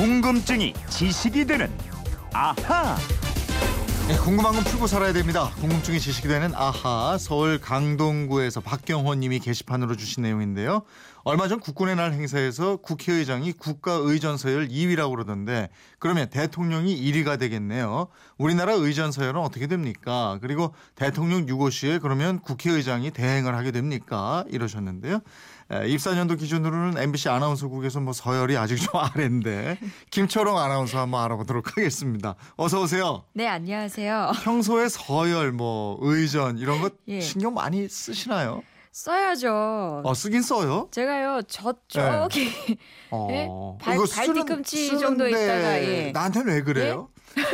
궁금증이 지식이 되는 아하. 네, 궁금한 건 풀고 살아야 됩니다. 궁금증이 지식이 되는 아하 서울 강동구에서 박경호 님이 게시판으로 주신 내용인데요. 얼마 전 국군의 날 행사에서 국회의장이 국가 의전 서열 2위라고 그러던데 그러면 대통령이 1위가 되겠네요. 우리나라 의전 서열은 어떻게 됩니까? 그리고 대통령 유고시에 그러면 국회의장이 대행을 하게 됩니까? 이러셨는데요. 입사년도 기준으로는 MBC 아나운서국에서 뭐 서열이 아직 좀 아래인데 김초롱 아나운서 한번 알아보도록 하겠습니다. 어서 오세요. 네, 안녕하세요. 평소에 서열 뭐 의전 이런 것 예. 신경 많이 쓰시나요? 써야죠. 어 쓰긴 써요. 제가요 저쪽에 예? 발- 이거 발 쓰는- 뒤꿈치 쓰는데 정도 있다가, 예. 나한테는 왜 그래요? 예,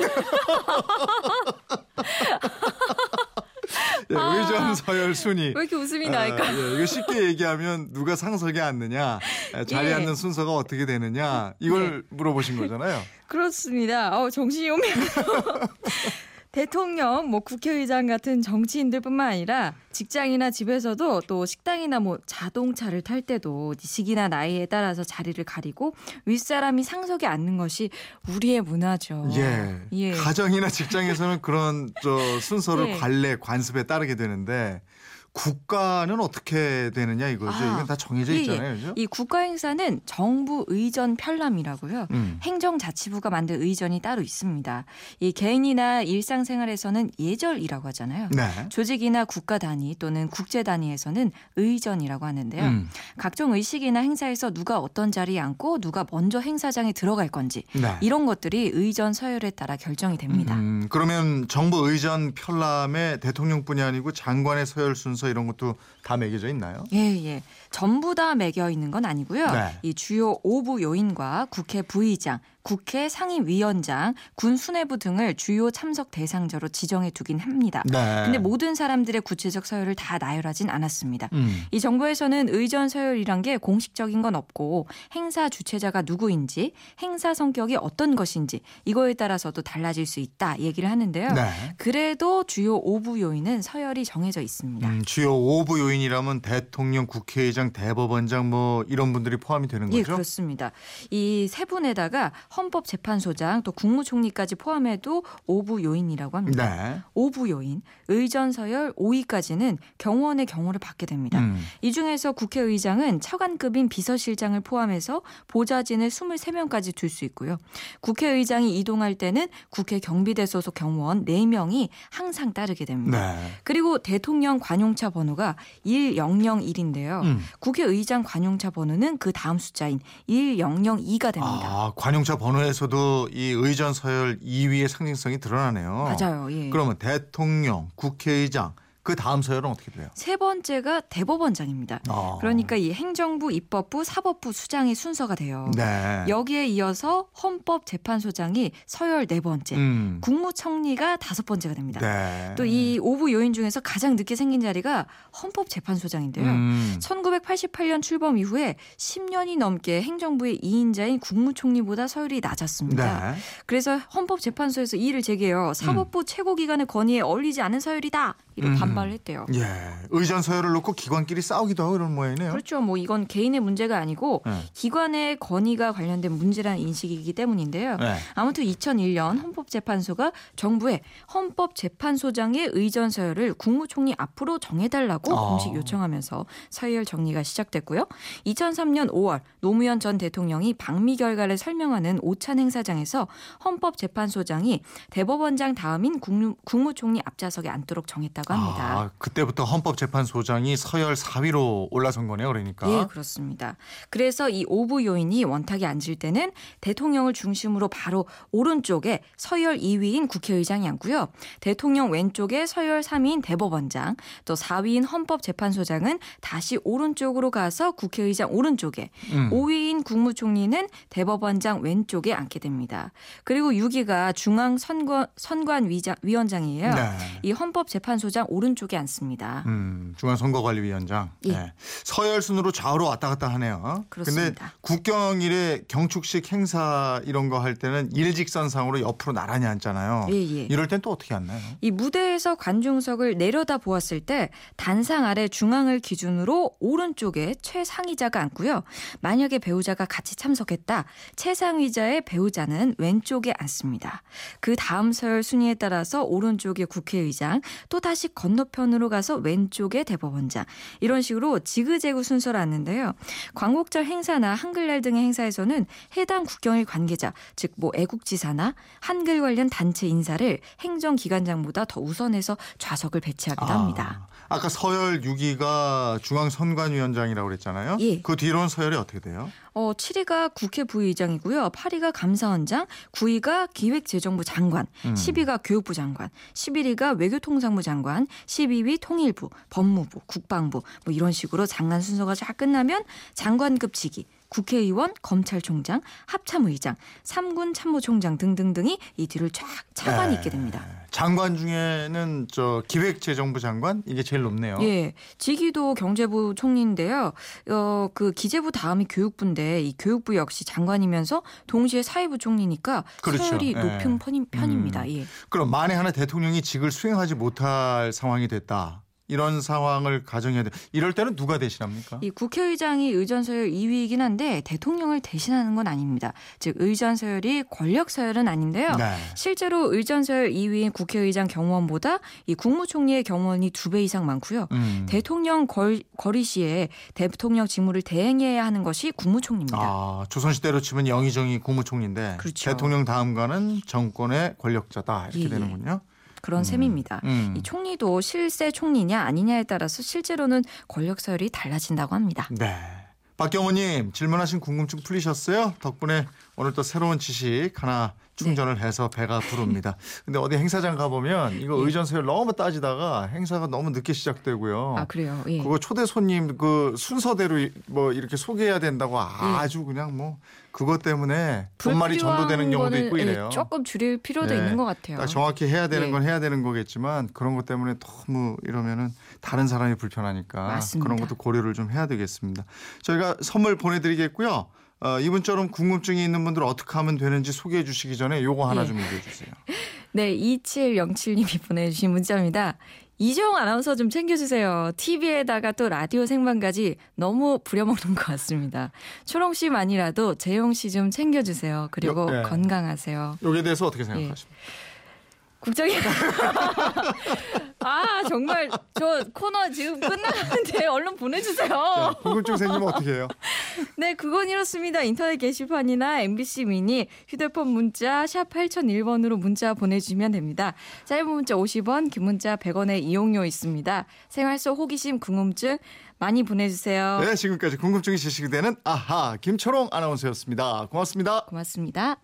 아. 의전 서열 순위. 왜 이렇게 웃음이 아, 나니까? 예, 이거 쉽게 얘기하면 누가 상석에 앉느냐, 에, 자리에 예. 앉는 순서가 어떻게 되느냐 이걸 물어보신 거잖아요. 그렇습니다. 어, 정신이 오면 대통령, 뭐 국회의장 같은 정치인들뿐만 아니라 직장이나 집에서도 또 식당이나 뭐 자동차를 탈 때도 시기나 나이에 따라서 자리를 가리고 윗사람이 상석에 앉는 것이 우리의 문화죠. 예. 예. 가정이나 직장에서는 그런 저 순서를 예. 관례 관습에 따르게 되는데 국가는 어떻게 되느냐 이거죠. 아, 이건 다 정해져 예, 예. 있잖아요, 그죠? 이 국가 행사는 정부 의전 편람이라고요. 음. 행정자치부가 만든 의전이 따로 있습니다. 이 개인이나 일상생활에서는 예절이라고 하잖아요. 네. 조직이나 국가 단위 또는 국제 단위에서는 의전이라고 하는데요. 음. 각종 의식이나 행사에서 누가 어떤 자리에 앉고 누가 먼저 행사장에 들어갈 건지 네. 이런 것들이 의전 서열에 따라 결정이 됩니다. 음, 그러면 정부 의전 편람에 대통령뿐이 아니고 장관의 서열 순서 이런 것도 다 매겨져 있나요? 예, 예. 전부 다 매겨 있는 건 아니고요. 네. 이 주요 5부 요인과 국회 부의장, 국회 상임위원장, 군 수뇌부 등을 주요 참석 대상자로 지정해 두긴 합니다. 네. 근데 모든 사람들의 구체적 서열을 다 나열하진 않았습니다. 음. 이 정부에서는 의전 서열이란 게 공식적인 건 없고 행사 주최자가 누구인지, 행사 성격이 어떤 것인지 이거에 따라서도 달라질 수 있다 얘기를 하는데요. 네. 그래도 주요 5부 요인은 서열이 정해져 있습니다. 음, 주요 5부 요인이라면 대통령, 국회의장, 대법원장 뭐 이런 분들이 포함이 되는 예, 거죠? 그렇습니다. 이 세 분에다가 헌법재판소장 또 국무총리까지 포함해도 5부 요인이라고 합니다. 네. 5부 요인, 의전 서열 5위까지는 경호원의 경호를 받게 됩니다. 음. 이 중에서 국회의장은 차관급인 비서실장을 포함해서 보좌진을 23명까지 둘 수 있고요. 국회의장이 이동할 때는 국회 경비대 소속 경호원 4명이 항상 따르게 됩니다. 네. 그리고 대통령 관용 차 번호가 1001인데요. 음. 국회의장 관용차 번호는 그 다음 숫자인 1002가 됩니다. 아, 관용차 번호에서도 이 의전 서열 2위의 상징성이 드러나네요. 맞아요. 예. 그러면 대통령, 국회의장 그 다음 서열은 어떻게 돼요? 세 번째가 대법원장입니다. 아. 그러니까 이 행정부, 입법부, 사법부 수장의 순서가 돼요. 네. 여기에 이어서 헌법재판소장이 서열 네 번째, 음. 국무총리가 다섯 번째가 됩니다. 네. 또이 오부 요인 중에서 가장 늦게 생긴 자리가 헌법재판소장인데요. 음. 1988년 출범 이후에 10년이 넘게 행정부의 2인자인 국무총리보다 서열이 낮았습니다. 네. 그래서 헌법재판소에서 이의를 제기해요. 사법부 최고기관의 건의에 어울리지 않은 서열이다. 이런 음. 반발을 했대요. 예. 의전 서열을 놓고 기관끼리 싸우기도 하고 이런 모양이네요. 그렇죠. 뭐 이건 개인의 문제가 아니고 네. 기관의 건의가 관련된 문제라는 인식이기 때문인데요. 네. 아무튼 2001년 헌법재판소가 정부에 헌법재판소장의 의전 서열을 국무총리 앞으로 정해달라고 아. 공식 요청하면서 서열 정리가 시작됐고요. 2003년 5월 노무현 전 대통령이 방미 결과를 설명하는 오찬 행사장에서 헌법재판소장이 대법원장 다음인 국무, 국무총리 앞좌석에 앉도록 정했 다고 합니다. 아, 그때부터 헌법재판소장이 서열 4위로 올라선 거네요, 그러니까. 예, 그렇습니다. 그래서 이 오부 요인이 원탁에 앉을 때는 대통령을 중심으로 바로 오른쪽에 서열 2위인 국회의장이 앉고요. 대통령 왼쪽에 서열 3위인 대법원장, 또 4위인 헌법재판소장은 다시 오른쪽으로 가서 국회의장 오른쪽에, 음. 5위인 국무총리는 대법원장 왼쪽에 앉게 됩니다. 그리고 6위가 중앙선관 선관위원장이에요. 네. 이 헌법재판소장 국회의장 오른쪽에 앉습니다. 음, 중앙선거관리위원장. 예. 네. 서열 순으로 좌우로 왔다 갔다 하네요. 그렇습니다. 근데 국경일에 경축식 행사 이런 거 할 때는 일직선상으로 옆으로 나란히 앉잖아요. 예, 예. 이럴 땐 또 어떻게 앉나요? 이 무대에서 관중석을 내려다 보았을 때 단상 아래 중앙을 기준으로 오른쪽에 최상위자가 앉고요. 만약에 배우자가 같이 참석했다. 최상위자의 배우자는 왼쪽에 앉습니다. 그 다음 서열 순위에 따라서 오른쪽에 국회의장, 또 다시 건너편으로 가서 왼쪽에 대법원장. 이런 식으로 지그재그 순서로 앉는데요. 광복절 행사나 한글날 등의 행사에서는 해당 국경일 관계자, 즉 뭐 애국지사나 한글 관련 단체 인사를 행정기관장보다 더 우선해서 좌석을 배치하기도 합니다. 아, 아까 서열 6위가 중앙선관위원장이라고 그랬잖아요. 예. 그 뒤로는 서열이 어떻게 돼요? 어, 7위가 국회 부의장이고요. 8위가 감사원장, 9위가 기획재정부 장관, 음. 10위가 교육부 장관, 11위가 외교통상부 장관, 12위 통일부, 법무부, 국방부 뭐 이런 식으로 장관 순서가 쫙 끝나면 장관급 직위, 국회의원, 검찰총장, 합참의장, 삼군 참모총장 등등등이 이 뒤를 쫙 차관이 네. 있게 됩니다. 장관 중에는 저 기획재정부 장관 이게 제일 높네요. 예, 직위도 경제부 총리인데요. 어, 그 기재부 다음이 교육부인데 이 교육부 역시 장관이면서 동시에 사회부 총리니까 그렇죠. 서열이 예. 높은 편입니다. 음. 예. 그럼 만에 하나 대통령이 직을 수행하지 못할 상황이 됐다. 이런 상황을 가정해야 돼. 이럴 때는 누가 대신합니까? 이 국회의장이 의전 서열 2위이긴 한데 대통령을 대신하는 건 아닙니다. 즉 의전 서열이 권력 서열은 아닌데요. 네. 실제로 의전 서열 2위인 국회의장 경호원보다 이 국무총리의 경호원이 두 배 이상 많고요. 음. 대통령 걸, 거리 시에 대통령 직무를 대행해야 하는 것이 국무총리입니다. 아, 조선시대로 치면 영의정이 국무총리인데 그렇죠. 대통령 다음가는 정권의 권력자다 이렇게 예, 예. 되는군요. 그런 셈입니다. 음. 이 총리도 실세 총리냐 아니냐에 따라서 실제로는 권력 서열이 달라진다고 합니다. 네. 박경호님 질문하신 궁금증 풀리셨어요? 덕분에 오늘 또 새로운 지식 하나 충전을 해서 배가 부릅니다. 근데 어디 행사장 가보면 이거 예. 의전 서열 너무 따지다가 행사가 너무 늦게 시작되고요. 아 그래요? 예. 그거 초대 손님 그 순서대로 이- 뭐 이렇게 소개해야 된다고 아주 그냥 뭐 그것 때문에 돈말이 불필요한 전도되는 경우도 있고 예, 이래요. 조금 줄일 필요도 네. 있는 것 같아요. 딱 정확히 해야 되는 예. 건 해야 되는 거겠지만 그런 것 때문에 너무 이러면은 다른 사람이 불편하니까 맞습니다. 그런 것도 고려를 좀 해야 되겠습니다. 저희가 선물 보내드리겠고요. 어, 이분처럼 궁금증이 있는 분들 어떻게 하면 되는지 소개해 주시기 전에 요거 하나 예. 좀 얘기해 주세요. 네, 2707님이 보내주신 문자입니다. 이정 아나운서 좀 챙겨주세요. TV에다가 또 라디오 생방까지 너무 부려먹는 것 같습니다. 초롱 씨만이라도 재용 씨 좀 챙겨주세요. 그리고 요- 예. 건강하세요. 여기에 대해서 어떻게 생각하십니까? 국장이 아 정말 저 코너 지금 끝나는데 얼른 보내주세요. 자, 궁금증 생기면 어떻게 해요? 네, 그건 이렇습니다. 인터넷 게시판이나 MBC 미니 휴대폰 문자 샵 8001번으로 문자 보내주시면 됩니다. 짧은 문자 50원, 긴 문자 100원의 이용료 있습니다. 생활 속 호기심, 궁금증 많이 보내주세요. 네, 지금까지 궁금증이 지식이 되는 아하 김초롱 아나운서였습니다. 고맙습니다. 고맙습니다.